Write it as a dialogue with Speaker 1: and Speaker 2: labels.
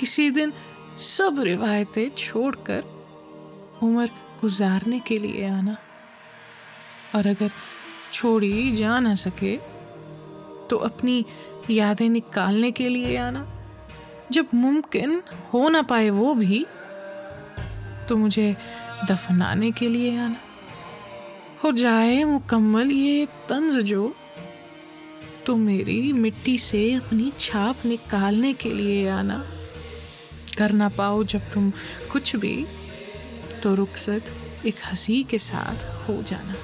Speaker 1: किसी दिन सब रिवायतें छोड़कर उम्र गुजारने के लिए आना। और अगर छोड़ी जा ना सके तो अपनी यादें निकालने के लिए आना। जब मुमकिन हो ना पाए वो भी तो मुझे दफनाने के लिए आना। हो जाए मुकम्मल ये तंज जो तो मेरी मिट्टी से अपनी छाप निकालने के लिए आना। कर ना पाओ जब तुम कुछ भी तो रुखसत एक हँसी के साथ हो जाना।